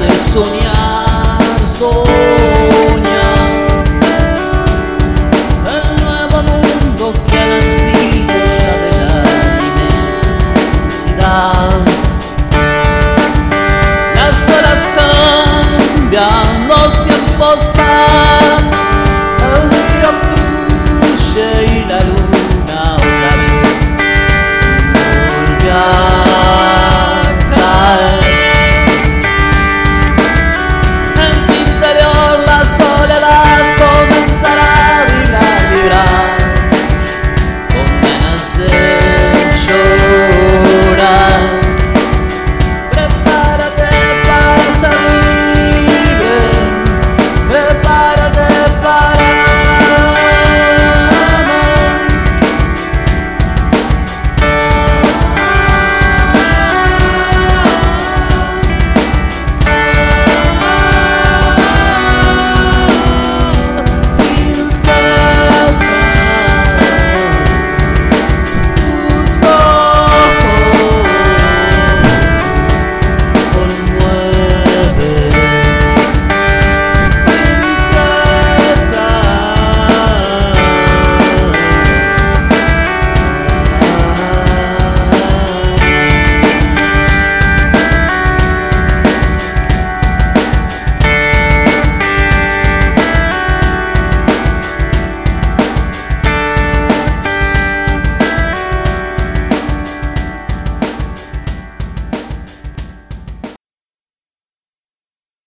de soñar. Soy